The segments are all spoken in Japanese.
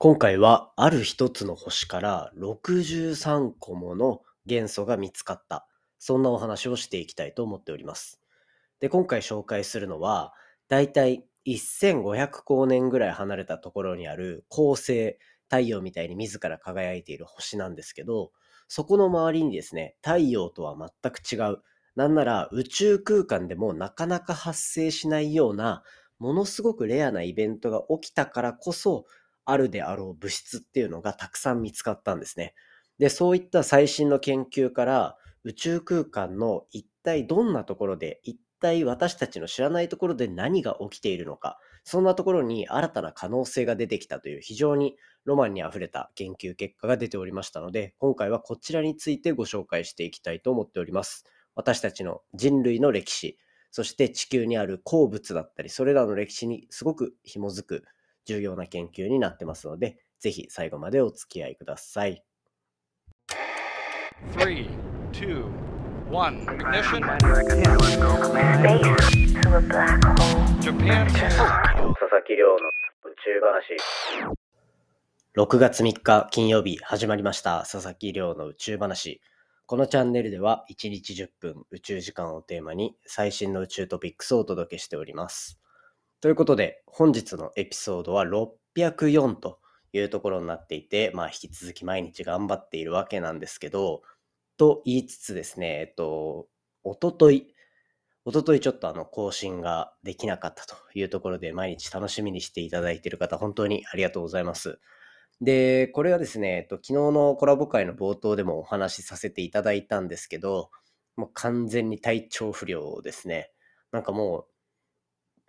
今回はある一つの星から63個もの元素が見つかった。そんなお話をしていきたいと思っております。で、今回紹介するのは、だいたい1500光年ぐらい離れたところにある恒星、太陽みたいに自ら輝いている星なんですけど、そこの周りにですね、太陽とは全く違う。なんなら宇宙空間でもなかなか発生しないような、ものすごくレアなイベントが起きたからこそ、あるであろう物質っていうのがたくさん見つかったんですね。で、そういった最新の研究から宇宙空間の一体どんなところで、一体私たちの知らないところで何が起きているのか、そんなところに新たな可能性が出てきたという非常にロマンにあふれた研究結果が出ておりましたので、今回はこちらについてご紹介していきたいと思っております。私たちの人類の歴史、そして地球にある鉱物だったり、それらの歴史にすごく紐づく重要な研究になってますので、ぜひ最後までお付き合いください。Three, two, one. Ignition. Space to a black hole. Japan. 佐々木亮の宇宙話。6月3日金曜日始まりました佐々木亮の宇宙話。このチャンネルでは1日10分宇宙時間をテーマに最新の宇宙トピックスをお届けしております。ということで本日のエピソードは604というところになっていて、まあ引き続き毎日頑張っているわけなんですけど、と言いつつですね、えっと、おととい、おとといちょっとあの更新ができなかったというところで毎日楽しみにしていただいている方本当にありがとうございます。で、これはですね、えっと、昨日のコラボ会の冒頭でもお話しさせていただいたんですけど、もう完全に体調不良ですね。なんかもう、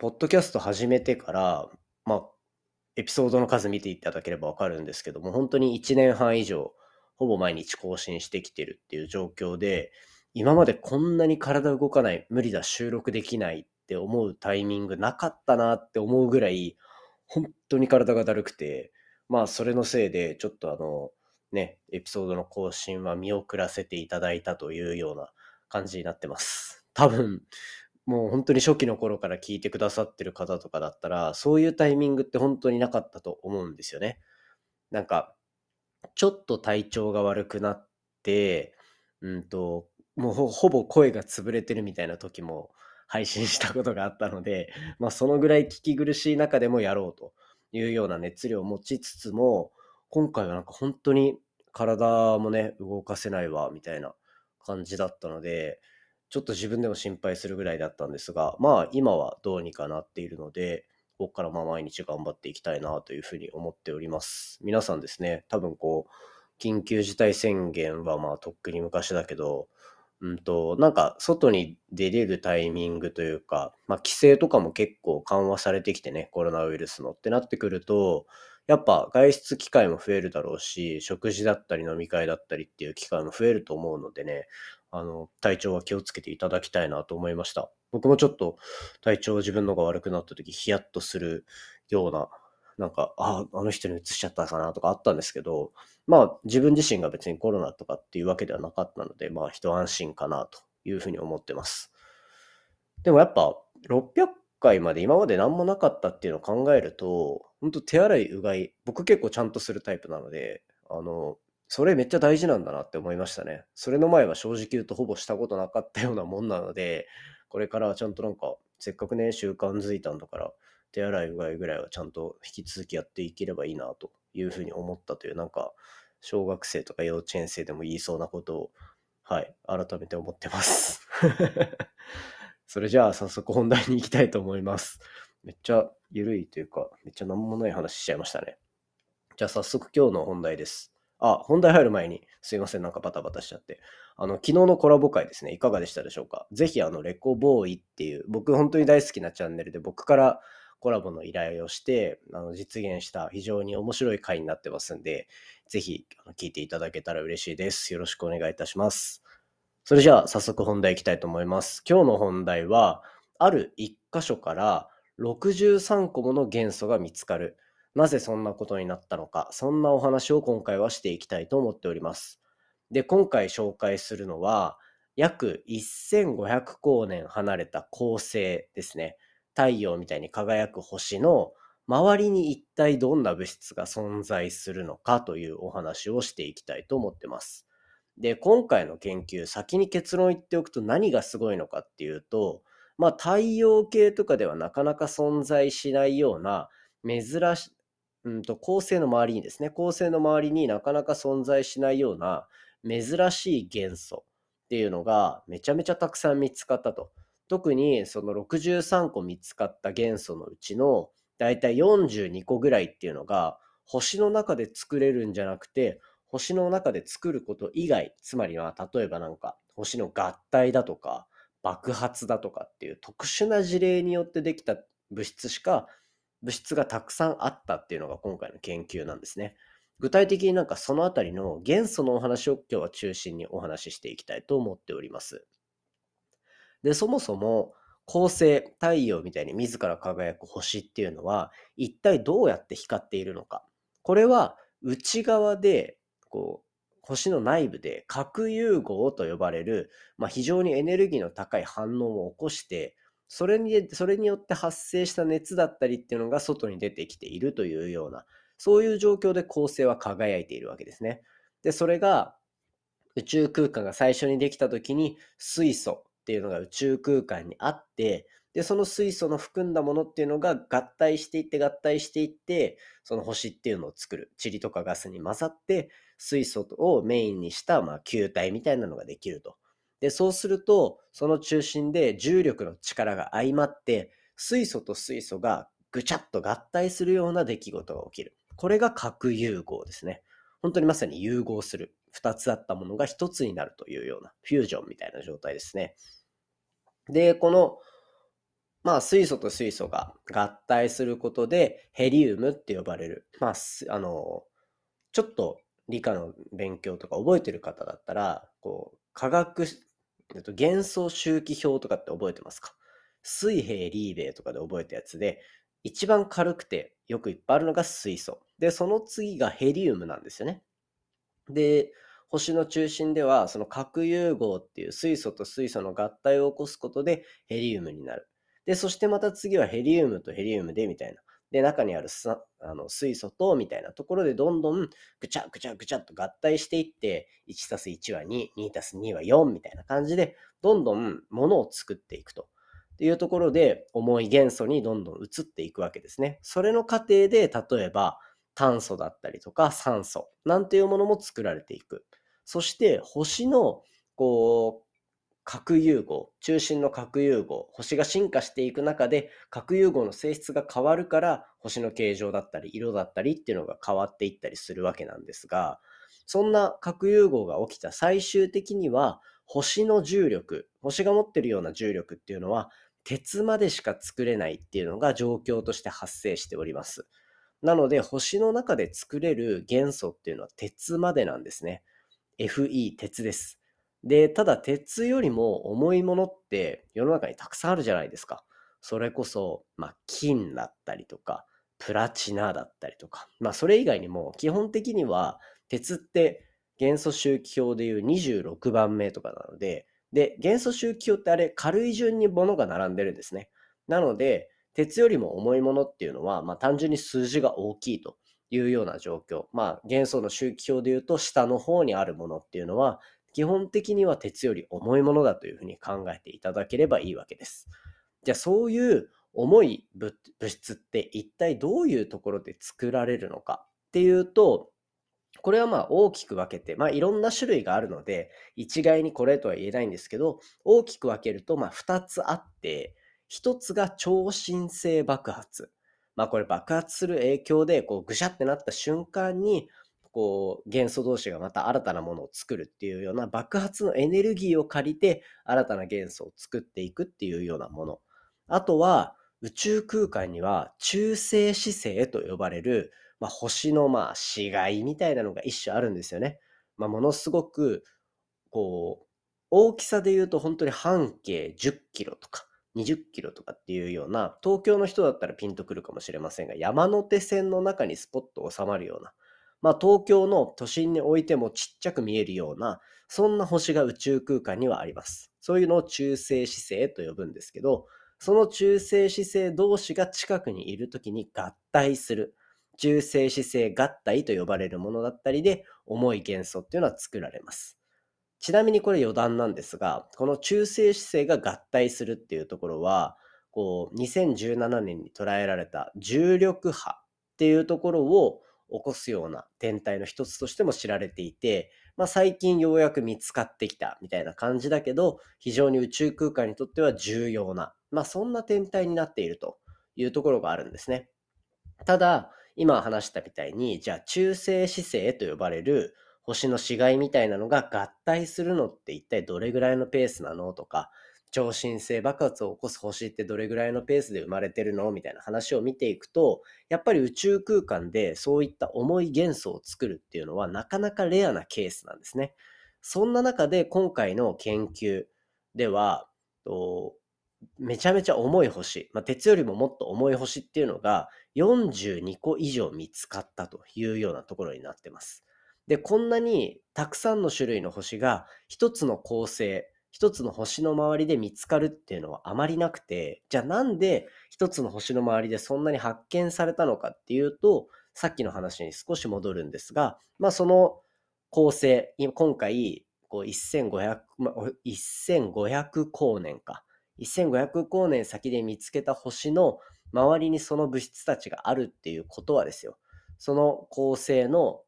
ポッドキャスト始めてから、まあ、エピソードの数見ていただければわかるんですけども、本当に1年半以上、ほぼ毎日更新してきてるっていう状況で、今までこんなに体動かない、無理だ、収録できないって思うタイミングなかったなって思うぐらい、本当に体がだるくて、まあそれのせいで、ちょっとあの、ね、エピソードの更新は見送らせていただいたというような感じになってます。多分、もう本当に初期の頃から聞いてくださってる方とかだったら、そういうタイミングって本当になかったと思うんですよね。なんか、ちょっと体調が悪くなって、うんと、もうほほぼ声が潰れてるみたいな時も配信したことがあったので、まあそのぐらい聞き苦しい中でもやろうというような熱量を持ちつつも、今回はなんか本当に体もね、動かせないわ、みたいな感じだったので、ちょっと自分でも心配するぐらいだったんですが、まあ今はどうにかなっているので、ここからまあ毎日頑張っていきたいなというふうに思っております。皆さんですね、多分こう、緊急事態宣言はまあとっくに昔だけど、うんと、なんか外に出れるタイミングというか、まあ規制とかも結構緩和されてきてね、コロナウイルスのってなってくると、やっぱ外出機会も増えるだろうし、食事だったり飲み会だったりっていう機会も増えると思うのでね、あの、体調は気をつけていただきたいなと思いました。僕もちょっと体調自分のが悪くなった時ヒヤッとするような、なんか、あ、ああの人に移しちゃったかなとかあったんですけど、まあ自分自身が別にコロナとかっていうわけではなかったので、まあ一安心かなというふうに思ってます。でもやっぱ600回まで今まで何もなかったっていうのを考えると、本当手洗いうがい、僕結構ちゃんとするタイプなので、あの、それめっちゃ大事なんだなって思いましたね。それの前は正直言うとほぼしたことなかったようなもんなので、これからはちゃんとなんか、せっかくね、習慣づいたんだから、手洗いうがいぐらいはちゃんと引き続きやっていければいいなというふうに思ったという、なんか、小学生とか幼稚園生でも言いそうなことを、はい、改めて思ってます。それじゃあ早速本題に行きたいと思います。めっちゃ緩いというか、めっちゃなんもない話しちゃいましたね。じゃあ早速今日の本題です。あ、本題入る前に、すいません、なんかバタバタしちゃって。あの、昨日のコラボ会ですね、いかがでしたでしょうか？ぜひ、あの、レコボーイっていう、僕本当に大好きなチャンネルで、僕からコラボの依頼をして、あの、実現した非常に面白い回になってますんで、ぜひ、あの聞いていただけたら嬉しいです。よろしくお願いいたします。それじゃあ、早速本題いきたいと思います。今日の本題は、ある一箇所から63個もの元素が見つかる。なぜそんなことになったのか、そんなお話を今回はしていきたいと思っております。で、今回紹介するのは、約1500光年離れた恒星ですね。太陽みたいに輝く星の周りに一体どんな物質が存在するのかというお話をしていきたいと思ってます。で、今回の研究、先に結論言っておくと何がすごいのかっていうと、まあ太陽系とかではなかなか存在しないような珍し、うんと恒星の周りにですね、恒星の周りになかなか存在しないような珍しい元素っていうのがめちゃめちゃたくさん見つかったと。特にその63個見つかった元素のうちのだいたい42個ぐらいっていうのが星の中で作れるんじゃなくて星の中で作ること以外つまりは例えばなんか星の合体だとか爆発だとかっていう特殊な事例によってできた物質しか物質がたくさんあったっていうのが今回の研究なんですね。具体的になんかそのあたりの元素のお話を今日は中心にお話ししていきたいと思っております。で、そもそも恒星、太陽みたいに自ら輝く星っていうのは一体どうやって光っているのか。これは内側でこう星の内部で核融合と呼ばれる、まあ、非常にエネルギーの高い反応を起こしてそれにそれによって発生した熱だったりっていうのが外に出てきているというようなそういう状況で恒星は輝いているわけですね。でそれが宇宙空間が最初にできた時に水素っていうのが宇宙空間にあってでその水素の含んだものっていうのが合体していって合体していってその星っていうのを作る塵とかガスに混ざって水素をメインにしたまあ球体みたいなのができると。でそうするとその中心で重力の力が相まって水素と水素がぐちゃっと合体するような出来事が起きる。これが核融合ですね。本当にまさに融合する。2つあったものが1つになるというようなフュージョンみたいな状態ですね。で、この、まあ、水素と水素が合体することでヘリウムって呼ばれる。まあ、あの、ちょっと理科の勉強とか覚えてる方だったら、こう、化学、元素周期表とかって覚えてますか？水平リーベイとかで覚えたやつで、一番軽くてよくいっぱいあるのが水素。で、その次がヘリウムなんですよね。で、星の中心では、その核融合っていう水素と水素の合体を起こすことでヘリウムになる。で、そしてまた次はヘリウムとヘリウムでみたいな。で、中にあるあの水素とみたいなところでどんどんぐちゃぐちゃぐちゃっと合体していって、1たす1は2、2たす2は4みたいな感じで、どんどんものを作っていくと。っていうところで重い元素にどんどん移っていくわけですね。それの過程で例えば炭素だったりとか酸素なんていうものも作られていく。そして星のこう核融合、中心の核融合、星が進化していく中で核融合の性質が変わるから星の形状だったり色だったりっていうのが変わっていったりするわけなんですが、そんな核融合が起きた最終的には星の重力、星が持ってるような重力っていうのは鉄までしか作れないっていうのが状況として発生しております。なので星の中で作れる元素っていうのは鉄までなんですね。Fe 鉄です。で、ただ鉄よりも重いものって世の中にたくさんあるじゃないですか。それこそ、まあ、金だったりとか、プラチナだったりとか、まあ、それ以外にも基本的には鉄って元素周期表でいう26番目とかなので、で、元素周期表ってあれ軽い順に物が並んでるんですね。なので、鉄よりも重いものっていうのは、まあ、単純に数字が大きいというような状況。まあ、元素の周期表でいうと下の方にあるものっていうのは、基本的には鉄より重いものだというふうに考えていただければいいわけです。じゃあそういう重い物質って一体どういうところで作られるのかっていうと、これはまあ大きく分けて、まあいろんな種類があるので、一概にこれとは言えないんですけど、大きく分けるとまあ2つあって、1つが超新星爆発。まあこれ爆発する影響で、こうぐしゃってなった瞬間に、こう元素同士がまた新たなものを作るっていうような爆発のエネルギーを借りて新たな元素を作っていくっていうようなもの。あとは宇宙空間には中性子星と呼ばれる、まあ、星のまあ死骸みたいなのが一種あるんですよね。まあ、ものすごくこう大きさで言うと本当に半径10キロとか20キロとかっていうような東京の人だったらピンとくるかもしれませんが山手線の中にスポッと収まるようなまあ、東京の都心においてもちっちゃく見えるような、そんな星が宇宙空間にはあります。そういうのを中性子星と呼ぶんですけど、その中性子星同士が近くにいるときに合体する。中性子星合体と呼ばれるものだったりで、重い元素っていうのは作られます。ちなみにこれ余談なんですが、この中性子星が合体するっていうところは、こう、2017年に捉えられた重力波っていうところを起こすような天体の一つとしても知られていて、まあ、最近ようやく見つかってきたみたいな感じだけど、非常に宇宙空間にとっては重要な、まあ、そんな天体になっているというところがあるんですね。ただ、今話したみたいに、じゃあ中性子星と呼ばれる星の死骸みたいなのが合体するのって一体どれぐらいのペースなのとか、超新星爆発を起こす星ってどれぐらいのペースで生まれてるの？みたいな話を見ていくと、やっぱり宇宙空間でそういった重い元素を作るっていうのはなかなかレアなケースなんですね。そんな中で今回の研究では、とめちゃめちゃ重い星、まあ、鉄よりももっと重い星っていうのが42個以上見つかったというようなところになってます。で、こんなにたくさんの種類の星が一つの構成、一つの星の周りで見つかるっていうのはあまりなくて、じゃあなんで一つの星の周りでそんなに発見されたのかっていうと、さっきの話に少し戻るんですが、まあその構成、今回、こう1500、1500光年か。1500光年先で見つけた星の周りにその物質たちがあるっていうことはですよ。その構成の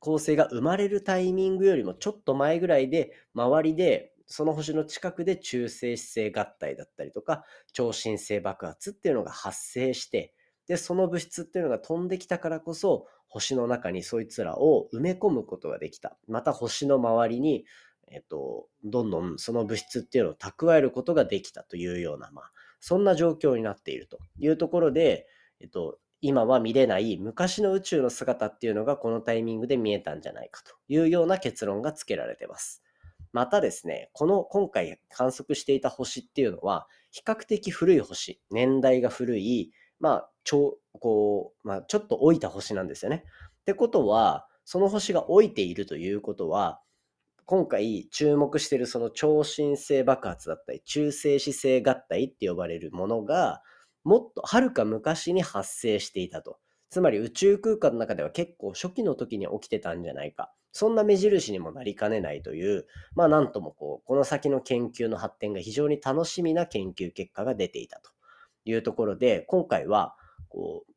構成が生まれるタイミングよりもちょっと前ぐらいで周りでその星の近くで中性子星合体だったりとか超新星爆発っていうのが発生してでその物質っていうのが飛んできたからこそ星の中にそいつらを埋め込むことができたまた星の周りに、えっと、どんどんその物質っていうのを蓄えることができたというような、まあ、そんな状況になっているというところで、えっと、今は見れない昔の宇宙の姿っていうのがこのタイミングで見えたんじゃないかというような結論がつけられてます。またですね、この今回観測していた星っていうのは比較的古い星、年代が古い、まあ、ちょこう、まあ、ちょっと老いた星なんですよね。ってことは、その星が老いているということは、今回注目しているその超新星爆発だったり、中性子星合体って呼ばれるものが、もっとはるか昔に発生していたと。つまり宇宙空間の中では結構初期の時に起きてたんじゃないか。そんな目印にもなりかねないという、まあなんともこう、この先の研究の発展が非常に楽しみな研究結果が出ていたというところで、今回は、こう、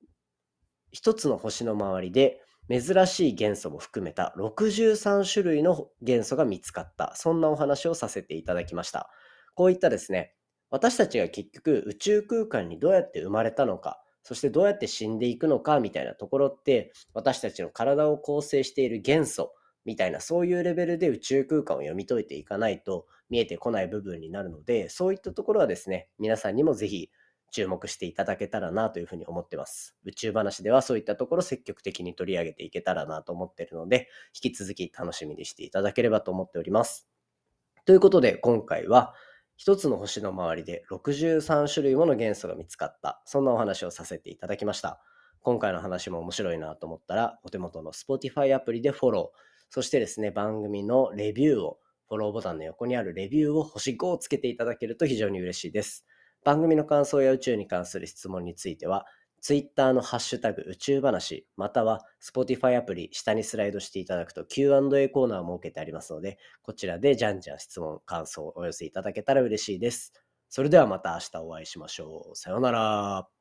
一つの星の周りで珍しい元素も含めた63種類の元素が見つかった。そんなお話をさせていただきました。こういったですね、私たちが結局宇宙空間にどうやって生まれたのか、そしてどうやって死んでいくのかみたいなところって、私たちの体を構成している元素みたいな、そういうレベルで宇宙空間を読み解いていかないと見えてこない部分になるので、そういったところはですね、皆さんにもぜひ注目していただけたらなというふうに思ってます。宇宙話ではそういったところ積極的に取り上げていけたらなと思ってるので、引き続き楽しみにしていただければと思っております。ということで、今回は、一つの星の周りで63種類もの元素が見つかった。そんなお話をさせていただきました。今回の話も面白いなと思ったら、お手元の Spotify アプリでフォロー、そしてですね、番組のレビューを、フォローボタンの横にあるレビューを星5をつけていただけると非常に嬉しいです。番組の感想や宇宙に関する質問については、Twitter のハッシュタグ宇宙話、または Spotify アプリ下にスライドしていただくと Q&A コーナーを設けてありますので、こちらでじゃんじゃん質問、感想をお寄せいただけたら嬉しいです。それではまた明日お会いしましょう。さようなら。